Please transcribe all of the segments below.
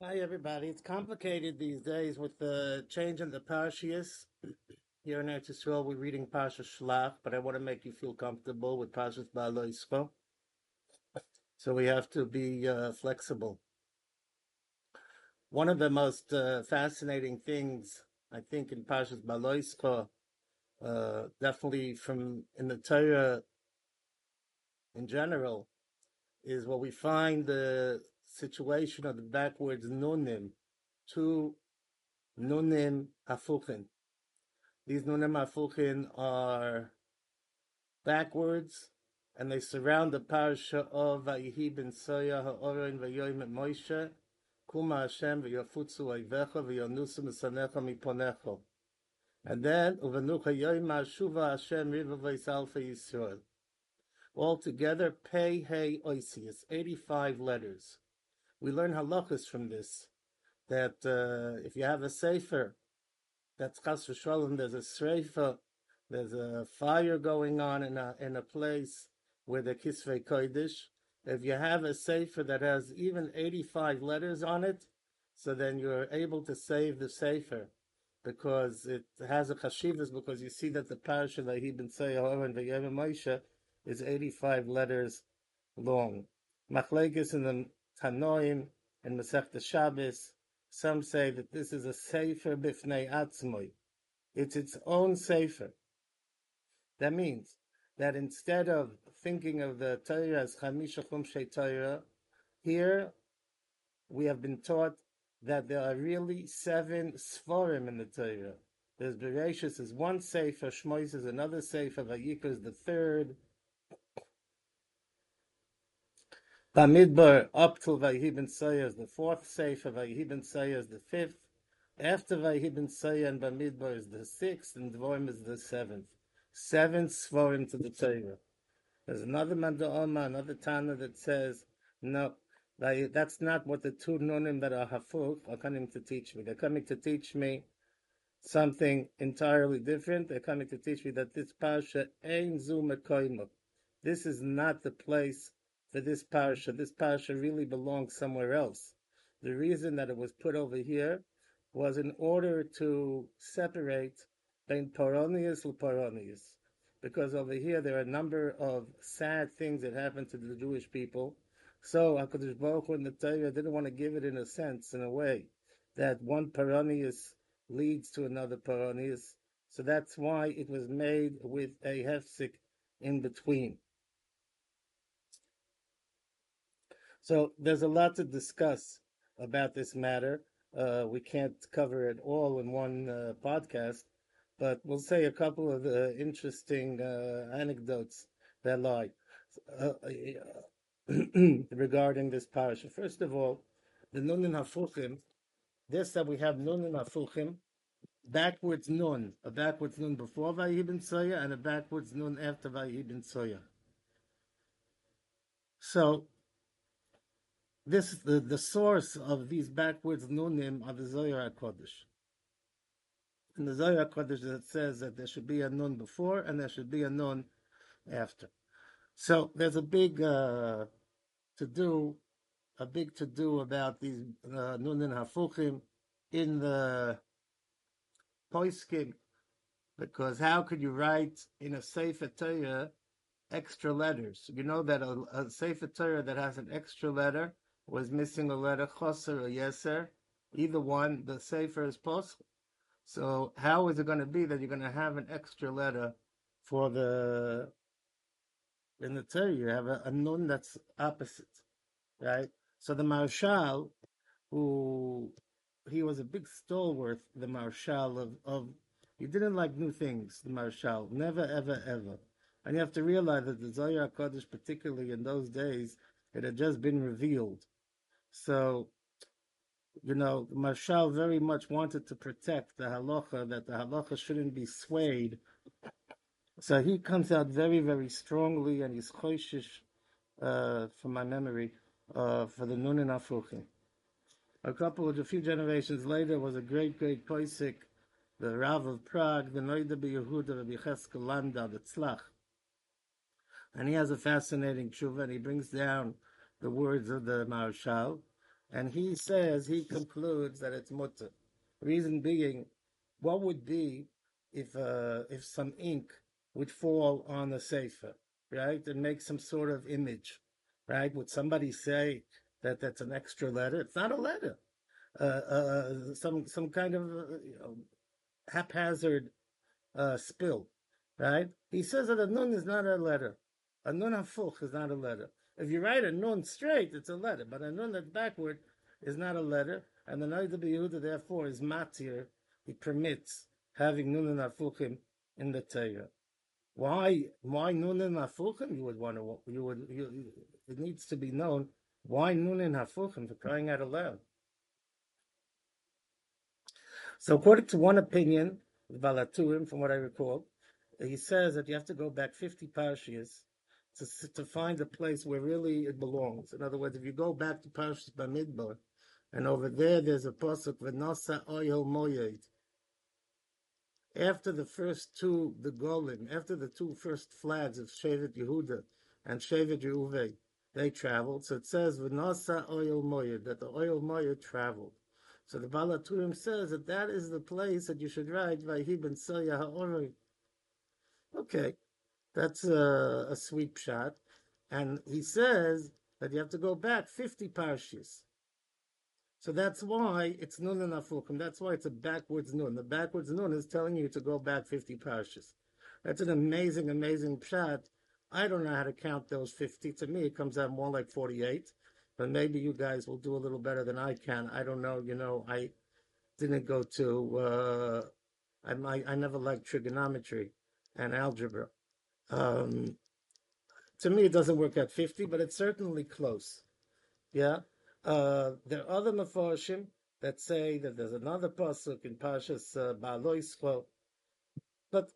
Hi, everybody. It's complicated these days with the change in the Parshias. Here in Eretz Yisrael, we're reading Parsha Shlach, but I want to make you feel comfortable with Parshas Ba'alo. So we have to be uh, flexible. One of the most uh, fascinating things, I think, in Parshas Ba'alo uh, definitely from in the Torah in general, is what we find the situation of the backwards nunim, two nunim hafuchin. These nunim hafuchin are backwards, and they surround the parasha of Vayihi ben Soya ha'orin v'yoyim et Moshe, kuma Hashem v'yafutzu oivecha v'yonusu misanecha miponecha. And then, uvenucha yoyim ha'shuva Hashem riva v'yisal Yisrael. Altogether, Pei Hey Oisius, 85 letters. We learn halachas from this, that uh, if you have a sefer, that's chas v'sholem, there's a sreifa, there's a fire going on in a, in a place where the kisvei kodesh. If you have a sefer that has even 85 letters on it, so then you're able to save the sefer because it has a chashivas because you see that the parasha that he been saying and Vayevim Moshe is 85 letters long. Machlekes in the Tanoim and Masechta Shabbos, some say that this is a Sefer Bifnei Atzmoi. It's its own Sefer. That means that instead of thinking of the Torah as Chamisha Chumshei Torah, here we have been taught that there are really seven Sforim in the Torah. There's Bereshis is one Sefer, Shmois is another Sefer, Vayikra is the third, Bamidbar up till Vayibin Sayah is the fourth Sefer, Vayibin Sayah is the fifth. After Vayibin Sayah and Bamidbar is the sixth, and Dvorim is the seventh. Seven Svarim to the Torah. There's another Manda'oma, another Tana that says, no, that's not what the two Nunim that are Hafuk are coming to teach me. They're coming to teach me something entirely different. They're coming to teach me that this Pasha ain't Zuma This is not the place for this parsha. This parsha really belongs somewhere else. The reason that it was put over here was in order to separate between paronius and. Because over here there are a number of sad things that happened to the Jewish people. So HaKadosh Baruch Hu in the Torah didn't want to give it in a sense, in a way, that one paronius leads to another paronius. So that's why it was made with a hefsik in between. So there's a lot to discuss about this matter. Uh, we can't cover it all in one uh, podcast, but we'll say a couple of uh, interesting uh, anecdotes that lie uh, regarding this parasha. First of all, the Nun in Hafuchim, this that we have Nun in Hafuchim, backwards Nun, a backwards Nun before Vayibin Soya and a backwards Nun after Vayibin Soya. So this the, the source of these backwards nunim are the Zohar Kodesh. In the Zohar Kodesh, it says that there should be a nun before and there should be a nun after. So there's a big uh, to do, a big to do about these uh, nunin hafuchim in the poiskim, because how could you write in a Sefer Torah extra letters? You know that a, a Sefer Torah that has an extra letter was missing a letter choser or yeser, either one, the sefer is possible. So how is it going to be that you're going to have an extra letter for the in the Torah? You have a, a nun that's opposite, right? So the Maharshal, who he was a big stalwart, the Maharshal of of he didn't like new things. The Maharshal never, ever, ever. And you have to realize that the Zohar Kodesh, particularly in those days, it had just been revealed. So, you know, Maharshal very much wanted to protect the halacha, that the halacha shouldn't be swayed. So he comes out very, very strongly, and he's choishish, uh, from my memory, uh, for the Nun and. A couple of a few generations later was a great, great poisik, the Rav of Prague, the Noida Yehuda Rabbi Cheskel the Tzlach. And he has a fascinating tshuva, and he brings down the words of the Maharshal. and he says he concludes that it's mutter. Reason being, what would be if uh, if some ink would fall on the sefer, right, and make some sort of image, right? Would somebody say that that's an extra letter? It's not a letter. Uh, uh, some some kind of you know, haphazard uh, spill, right? He says that a nun is not a letter. A nun hafuch is not a letter. If you write a nun straight, it's a letter, but a nun that's backward is not a letter, and the Noida Yehuda therefore is matir. He permits having nun and hafuchim in the Torah. Why? Why nun and hafuchim? You would to. You would. You, it needs to be known why nun and hafuchim for crying out aloud. So according to one opinion, Baal HaTurim, from what I recall, he says that you have to go back 50 parshas to, to find a place where really it belongs. In other words, if you go back to Parshas Bamidbar, and over there there's a pasuk v'nasa oyel moyed. After the first two, the golim, after the two first flags of Shevet Yehuda and Shevet Yehuve, they traveled. So it says v'nasa oyel moyed that the oil moyed traveled. So the Baal HaTurim says that that is the place that you should write Vayhi ben Ha'oroi. Okay, that's a, a sweep shot. And he says that you have to go back 50 parshas. So that's why it's nun and afukim. That's why it's a backwards nun. The backwards nun is telling you to go back 50 parshas. That's an amazing, amazing shot. I don't know how to count those 50. To me, it comes out more like 48 but maybe you guys will do a little better than I can. I don't know. You know, I didn't go to. Uh, I I never liked trigonometry and algebra. Um, to me, it doesn't work at fifty, but it's certainly close. Yeah. Uh, there are other mafarshim that say that there's another pasuk in Pashas uh, Ba'aloischo. But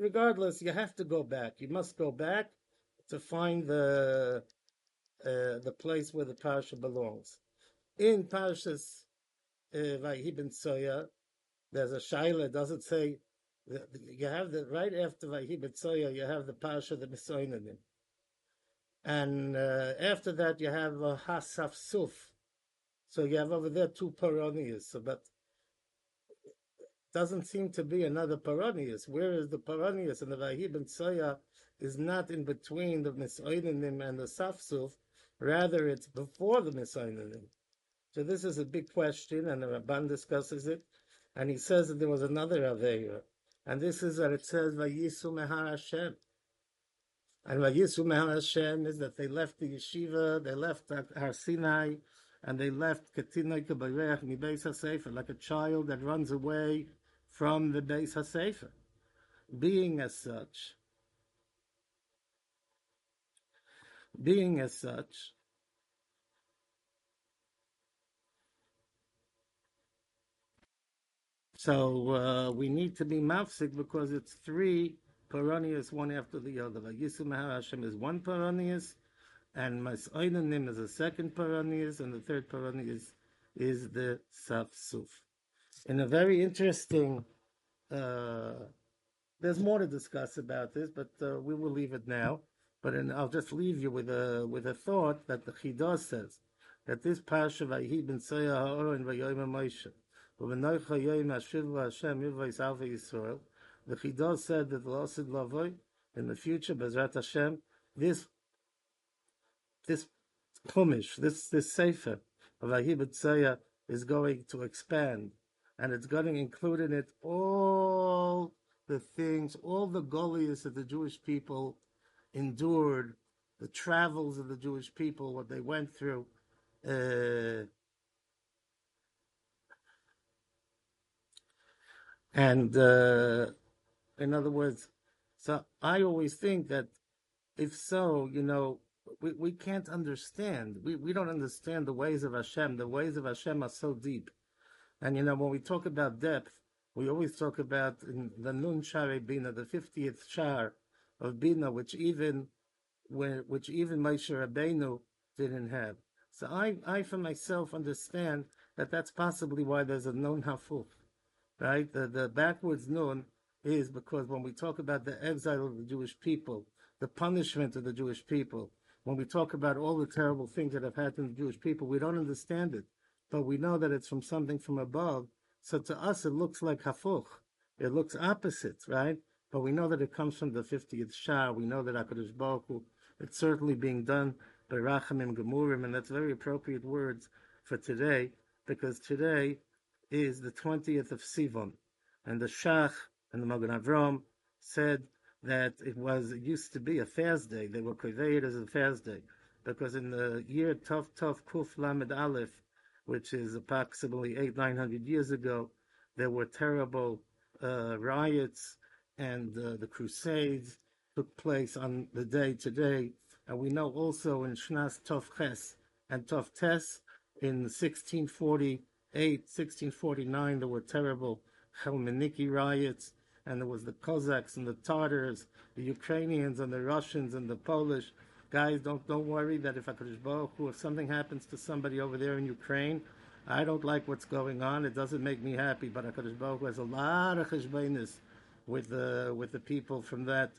regardless, you have to go back. You must go back to find the uh, the place where the parsha belongs. In Parshas uh, Vayhi Soya, there's a shaila. Does it say you have the right after Soya? You have the parsha the Misoinanim, and uh, after that you have a Hasaf Suf. So you have over there two paronias. So, but doesn't seem to be another paronius. Where is the paronius? And the Soya is not in between the Misoinanim and the Safsuf Rather, it's before the Messiah. So this is a big question, and the Ramban discusses it, and he says that there was another Aveira, and this is that it says Vayisu Mehar Hashem. And Vayisu Mehar Hashem is that they left the yeshiva, they left Har Sinai, and they left Katinai Kabayech Mibeis HaSefer, like a child that runs away from the Beis HaSefer. Being as such, being as such, so uh, we need to be mafsik because it's three paronius, one after the other. Yisum Hashem is one paronius, and Masoinanim is a second paronius, and the third paronius is the Safsuf. In a very interesting, uh, there's more to discuss about this, but uh, we will leave it now. But in, I'll just leave you with a with a thought that the Chidah says that this parsha Vayhi ben Soya Ha'oron Vayoyim Moshe V'venoicha Yoyim Hashiv Hashem Alva Yisrael. The Chidah said that the Losid Lavoy in the future Bezrat Hashem this this Chumash this this Sefer of ben Soya is going to expand and it's going to include in it all the things, all the goliaths that the Jewish people endured, the travels of the Jewish people, what they went through. Uh, and uh, in other words, so I always think that if so, you know, we, we can't understand. We, we don't understand the ways of Hashem. The ways of Hashem are so deep. And, you know, when we talk about depth, we always talk about in the Nun Share Bina, the 50th Shar, of Bina, which even which even Moshe Rabbeinu didn't have. So I, I for myself understand that that's possibly why there's a non hafuf, right? The the backwards nun is because when we talk about the exile of the Jewish people, the punishment of the Jewish people, when we talk about all the terrible things that have happened to the Jewish people, we don't understand it, but we know that it's from something from above. So to us, it looks like hafuch. It looks opposite, right? But we know that it comes from the 50th Shah. We know that HaKadosh Baruch Hu, it's certainly being done by Rachamim Gemurim, and that's very appropriate words for today, because today is the 20th of Sivan. And the Shach and the Magen Avram said that it was, it used to be a fast day. They were conveyed as a fast day. Because in the year Tov Tov Kuf Lamed Aleph, which is approximately eight, nine hundred years ago, there were terrible uh, riots and uh, the Crusades took place on the day today. And we know also in Shnas Tov Ches and Tov Tes in 1648, 1649, there were terrible Chmielnicki riots, and there was the Cossacks and the Tartars, the Ukrainians and the Russians and the Polish. Guys, don't don't worry that if HaKadosh Baruch Hu, if something happens to somebody over there in Ukraine, I don't like what's going on. It doesn't make me happy, but HaKadosh Baruch Hu has a lot of cheshbainis with the with the people from that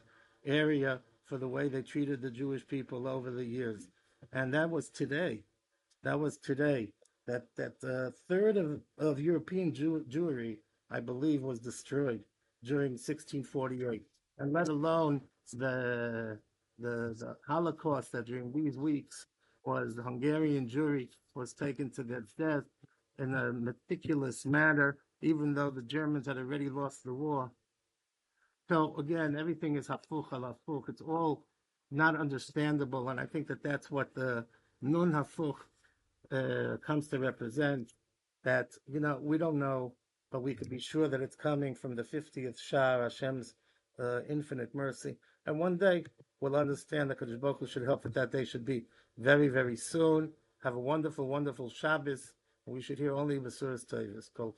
area for the way they treated the Jewish people over the years, and that was today. That was today. That that uh, third of, of European Jew, Jewry, I believe, was destroyed during 1648, and let alone the the, the Holocaust that during these weeks was the Hungarian Jewry was taken to their death in a meticulous manner, even though the Germans had already lost the war. So again, everything is hafuch al hafuch. It's all not understandable, and I think that that's what the nun hafuch uh, comes to represent. That you know we don't know, but we could be sure that it's coming from the fiftieth Shah, Hashem's uh, infinite mercy, and one day we'll understand that Kadosh Baruch should help that that day should be very very soon. Have a wonderful, wonderful Shabbos. We should hear only Masuras Tavis, Kol.